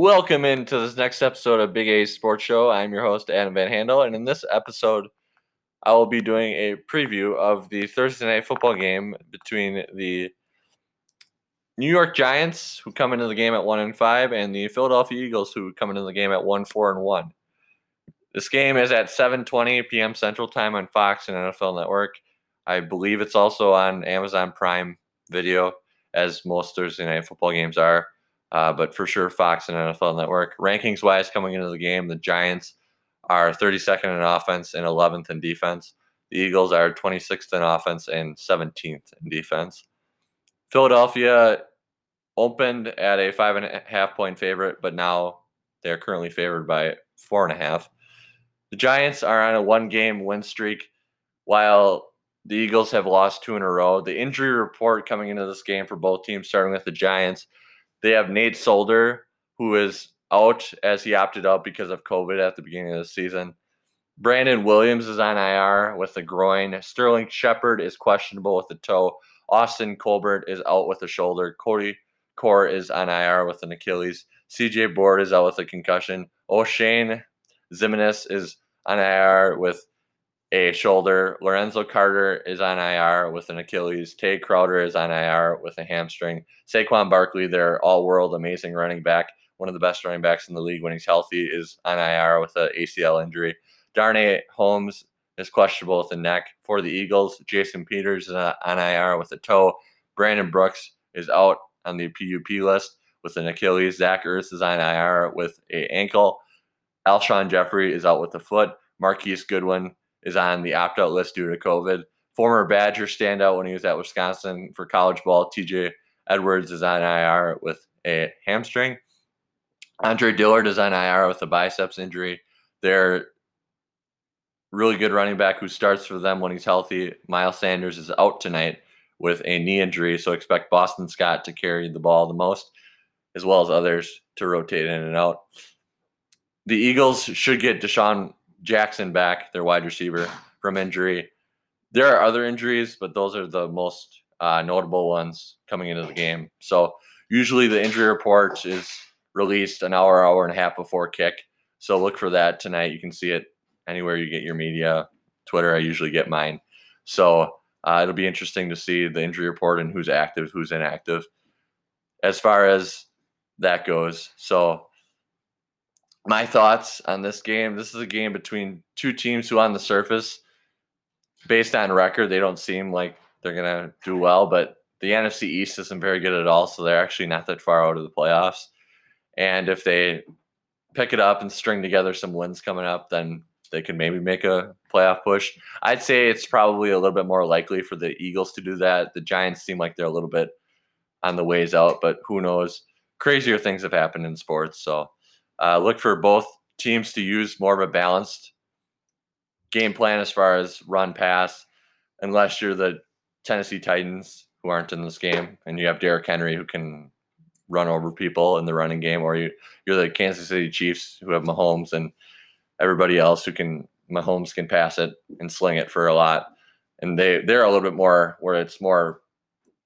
Welcome into this next episode of Big A Sports Show. I'm your host, Adam Van Handel, and in this episode, I will be doing a preview of the Thursday night football game between the New York Giants, who come into the game at one and five, and the Philadelphia Eagles, who come into the game at one four and one. This game is at 7:20 p.m. Central Time on Fox and NFL Network. I believe it's also on Amazon Prime Video, as most Thursday night football games are. Uh, but for sure, Fox and NFL Network. Rankings wise, coming into the game, the Giants are 32nd in offense and 11th in defense. The Eagles are 26th in offense and 17th in defense. Philadelphia opened at a five and a half point favorite, but now they're currently favored by four and a half. The Giants are on a one game win streak, while the Eagles have lost two in a row. The injury report coming into this game for both teams, starting with the Giants, they have Nate Solder, who is out as he opted out because of COVID at the beginning of the season. Brandon Williams is on IR with a groin. Sterling Shepard is questionable with the toe. Austin Colbert is out with the shoulder. Cody Core is on IR with an Achilles. CJ Board is out with a concussion. Oshane Ximines is on IR with a shoulder. Lorenzo Carter is on IR with an Achilles. Tae Crowder is on IR with a hamstring. Saquon Barkley, their all world amazing running back, one of the best running backs in the league when he's healthy, is on IR with an ACL injury. Darnay Holmes is questionable with a neck. For the Eagles, Jason Peters is on IR with a toe. Brandon Brooks is out on the PUP list with an Achilles. Zach Ertz is on IR with a ankle. Alshon Jeffery is out with a foot. Marquise Goodwin is on the opt out list due to COVID. Former Badger standout when he was at Wisconsin for college ball, TJ Edwards is on IR with a hamstring. Andre Dillard is on IR with a biceps injury. They're really good running back who starts for them when he's healthy. Miles Sanders is out tonight with a knee injury, so expect Boston Scott to carry the ball the most, as well as others to rotate in and out. The Eagles should get DeSean Jackson back, their wide receiver, from injury. There are other injuries, but those are the most uh, notable ones coming into the game. So usually the injury report is released an hour, hour and a half before kick. So look for that tonight. You can see it anywhere you get your media. Twitter, I usually get mine. So uh, it'll be interesting to see the injury report and who's active, who's inactive, as far as that goes. So my thoughts on this game. This is a game between two teams who, on the surface, based on record, they don't seem like they're gonna do well. But the NFC East isn't very good at all, so they're actually not that far out of the playoffs. And if they pick it up and string together some wins coming up, then they can maybe make a playoff push. I'd say it's probably a little bit more likely for the Eagles to do that. The Giants seem like they're a little bit on the ways out, but who knows? Crazier things have happened in sports, so uh, look for both teams to use more of a balanced game plan as far as run pass, unless you're the Tennessee Titans who aren't in this game and you have Derrick Henry who can run over people in the running game, or you you're the Kansas City Chiefs who have Mahomes and everybody else who can Mahomes can pass it and sling it for a lot. And they they're a little bit more where it's more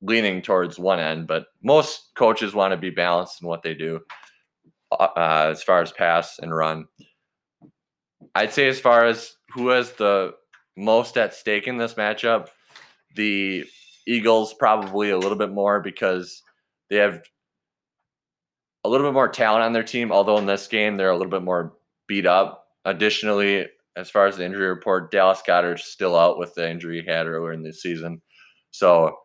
leaning towards one end, but most coaches want to be balanced in what they do. Uh, uh, as far as pass and run. I'd say as far as who has the most at stake in this matchup, the Eagles probably a little bit more because they have a little bit more talent on their team. Although in this game they're a little bit more beat up. Additionally, as far as the injury report, Dallas Goedert still out with the injury he had earlier in the season. So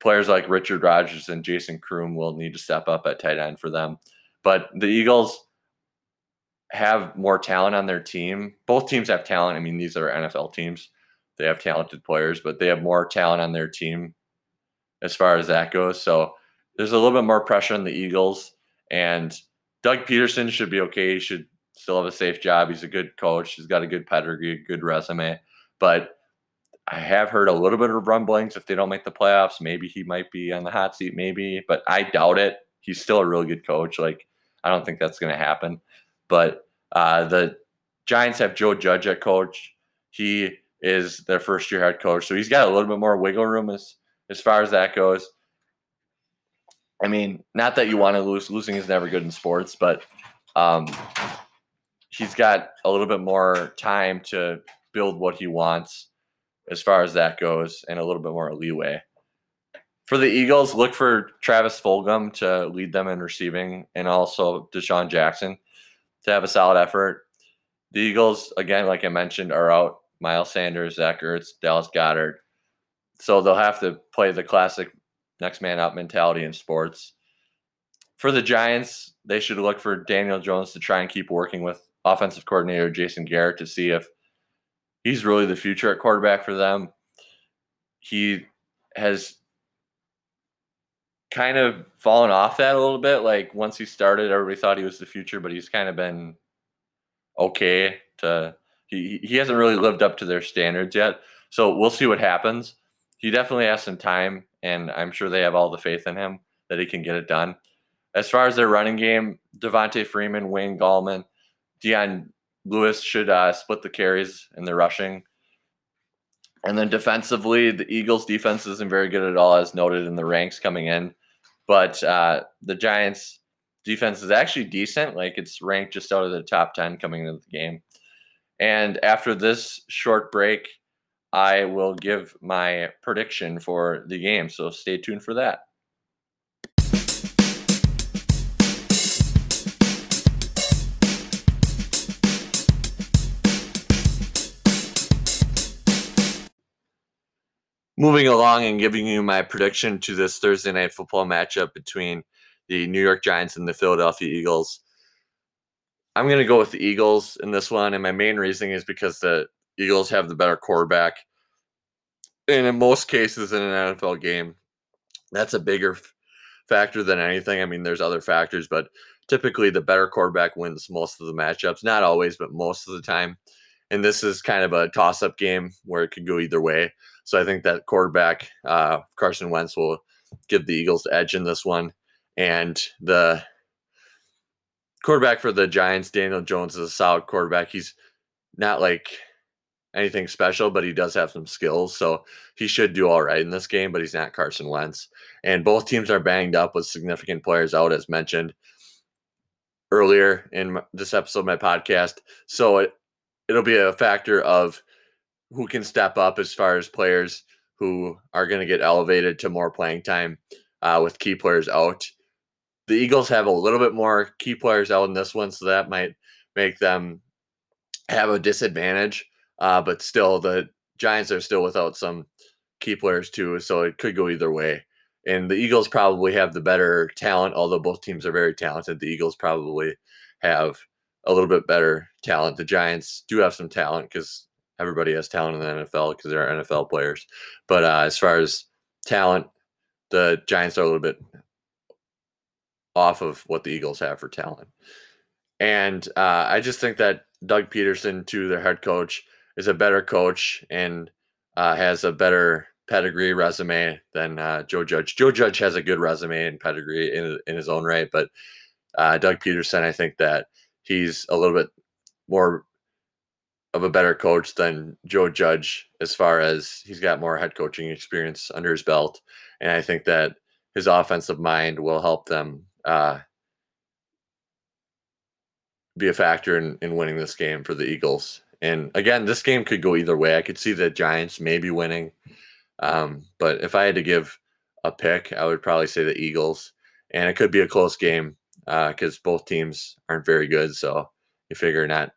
players like Richard Rodgers and Jason Croom will need to step up at tight end for them. But the Eagles have more talent on their team. Both teams have talent. I mean, these are NFL teams. They have talented players, but they have more talent on their team as far as that goes. So there's a little bit more pressure on the Eagles. And Doug Pederson should be okay. He should still have a safe job. He's a good coach. He's got a good pedigree, good resume. But I have heard a little bit of rumblings if they don't make the playoffs, maybe he might be on the hot seat, maybe, but I doubt it. He's still a really good coach. Like I don't think that's going to happen. But uh, the Giants have Joe Judge at coach. He is their first year head coach, so he's got a little bit more wiggle room as as far as that goes. I mean, not that you want to lose. Losing is never good in sports, but um, he's got a little bit more time to build what he wants as far as that goes and a little bit more leeway. For the Eagles, look for Travis Fulgham to lead them in receiving and also DeSean Jackson to have a solid effort. The Eagles, again, like I mentioned, are out Miles Sanders, Zach Ertz, Dallas Goedert. So they'll have to play the classic next man up mentality in sports. For the Giants, they should look for Daniel Jones to try and keep working with offensive coordinator Jason Garrett to see if he's really the future at quarterback for them. He has kind of fallen off that a little bit. Like once he started, everybody thought he was the future, but he's kind of been okay to he he hasn't really lived up to their standards yet. So we'll see what happens. He definitely has some time, and I'm sure they have all the faith in him that he can get it done. As far as their running game, Devonta Freeman, Wayne Gallman, Dion Lewis should uh, split the carries in the rushing. And then defensively, the Eagles' defense isn't very good at all, as noted in the ranks coming in. But uh, the Giants' defense is actually decent. Like it's ranked just out of the top 10 coming into the game. And after this short break, I will give my prediction for the game. So stay tuned for that. Moving along and giving you my prediction to this Thursday night football matchup between the New York Giants and the Philadelphia Eagles. I'm going to go with the Eagles in this one, and my main reasoning is because the Eagles have the better quarterback. And in most cases in an NFL game, that's a bigger factor than anything. I mean, there's other factors, but typically the better quarterback wins most of the matchups. Not always, but most of the time. And this is kind of a toss up game where it could go either way. So I think that quarterback, uh, Carson Wentz, will give the Eagles the edge in this one. And the quarterback for the Giants, Daniel Jones, is a solid quarterback. He's not like anything special, but he does have some skills. So he should do all right in this game, but he's not Carson Wentz. And both teams are banged up with significant players out, as mentioned earlier in this episode of my podcast. So it, it'll be a factor of who can step up as far as players who are going to get elevated to more playing time uh, with key players out. The Eagles have a little bit more key players out in this one, so that might make them have a disadvantage. Uh, but still, the Giants are still without some key players too, so it could go either way. And the Eagles probably have the better talent, although both teams are very talented. The Eagles probably have a little bit better talent. The Giants do have some talent because everybody has talent in the NFL because they're NFL players. But uh, as far as talent, the Giants are a little bit off of what the Eagles have for talent. And uh, I just think that Doug Pederson, to their head coach, is a better coach and uh, has a better pedigree resume than uh, Joe Judge. Joe Judge has a good resume and pedigree in, in his own right, but uh, Doug Pederson, I think that he's a little bit more of a better coach than Joe Judge as far as he's got more head coaching experience under his belt. And I think that his offensive mind will help them uh, be a factor in, in winning this game for the Eagles. And again, this game could go either way. I could see the Giants maybe winning. Um, but if I had to give a pick, I would probably say the Eagles. And it could be a close game because uh, both teams aren't very good. So you figure not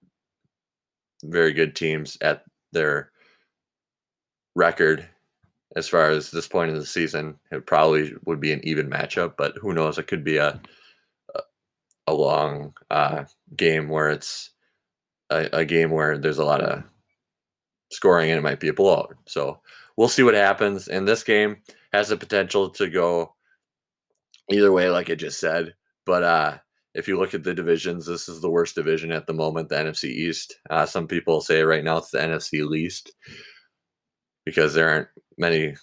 very good teams at their record as far as this point in the season. It probably would be an even matchup, but who knows? It could be a a long uh, game where it's a, a, game where there's a lot of scoring and it might be a blowout. So we'll see what happens. And this game has the potential to go either way, like I just said. But uh, if you look at the divisions, this is the worst division at the moment, the NFC East. Uh, some people say right now it's the NFC least because there aren't many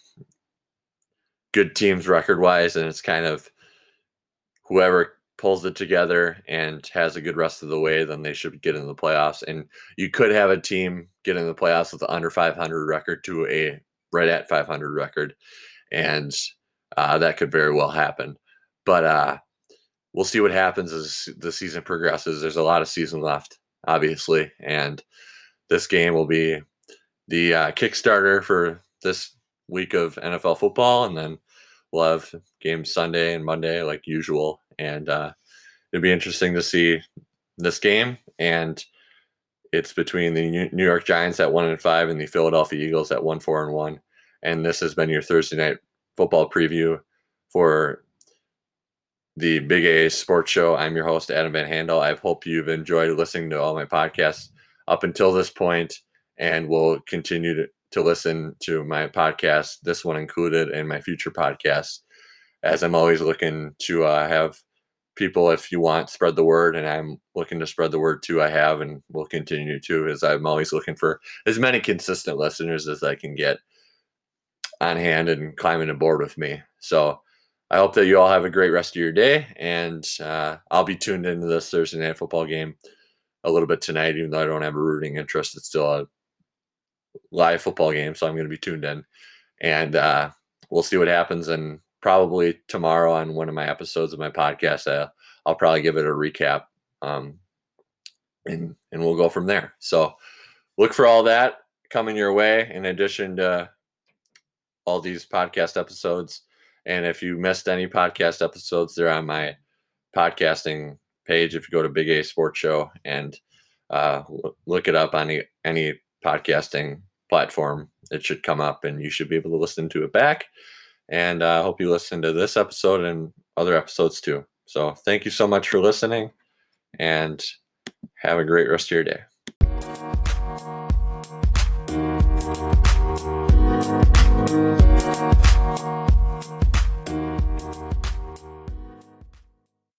good teams record wise, and it's kind of whoever pulls it together and has a good rest of the way, then they should get in the playoffs. And you could have a team get in the playoffs with an under 500 record to a right at 500 record, and uh, that could very well happen. But uh, we'll see what happens as the season progresses. There's a lot of season left, obviously, and this game will be the uh, Kickstarter for this week of NFL football, and then we'll have games Sunday and Monday like usual, and uh, it'll be interesting to see this game and it's between the New York Giants at one and five and the Philadelphia Eagles at one four and one. And this has been your Thursday night football preview for the Big A Sports Show. I'm your host Adam Van Handel. I hope you've enjoyed listening to all my podcasts up until this point, and will continue to, to listen to my podcast, this one included, and my future podcasts, as I'm always looking to uh, have people if you want spread the word and i'm looking to spread the word too i have and will continue to as i'm always looking for as many consistent listeners as i can get on hand and climbing aboard with me so i hope that you all have a great rest of your day and uh, i'll be tuned into this thursday night football game a little bit tonight even though i don't have a rooting interest it's still a live football game so i'm going to be tuned in and uh, we'll see what happens and probably tomorrow on one of my episodes of my podcast. I'll probably give it a recap, um, and and we'll go from there. So look for all that coming your way. In addition to all these podcast episodes, and if you missed any podcast episodes, they're on my podcasting page. If you go to Big A Sports Show and uh, look it up on any, any podcasting platform, it should come up, and you should be able to listen to it back. And I uh, hope you listen to this episode and other episodes too. So thank you so much for listening and have a great rest of your day.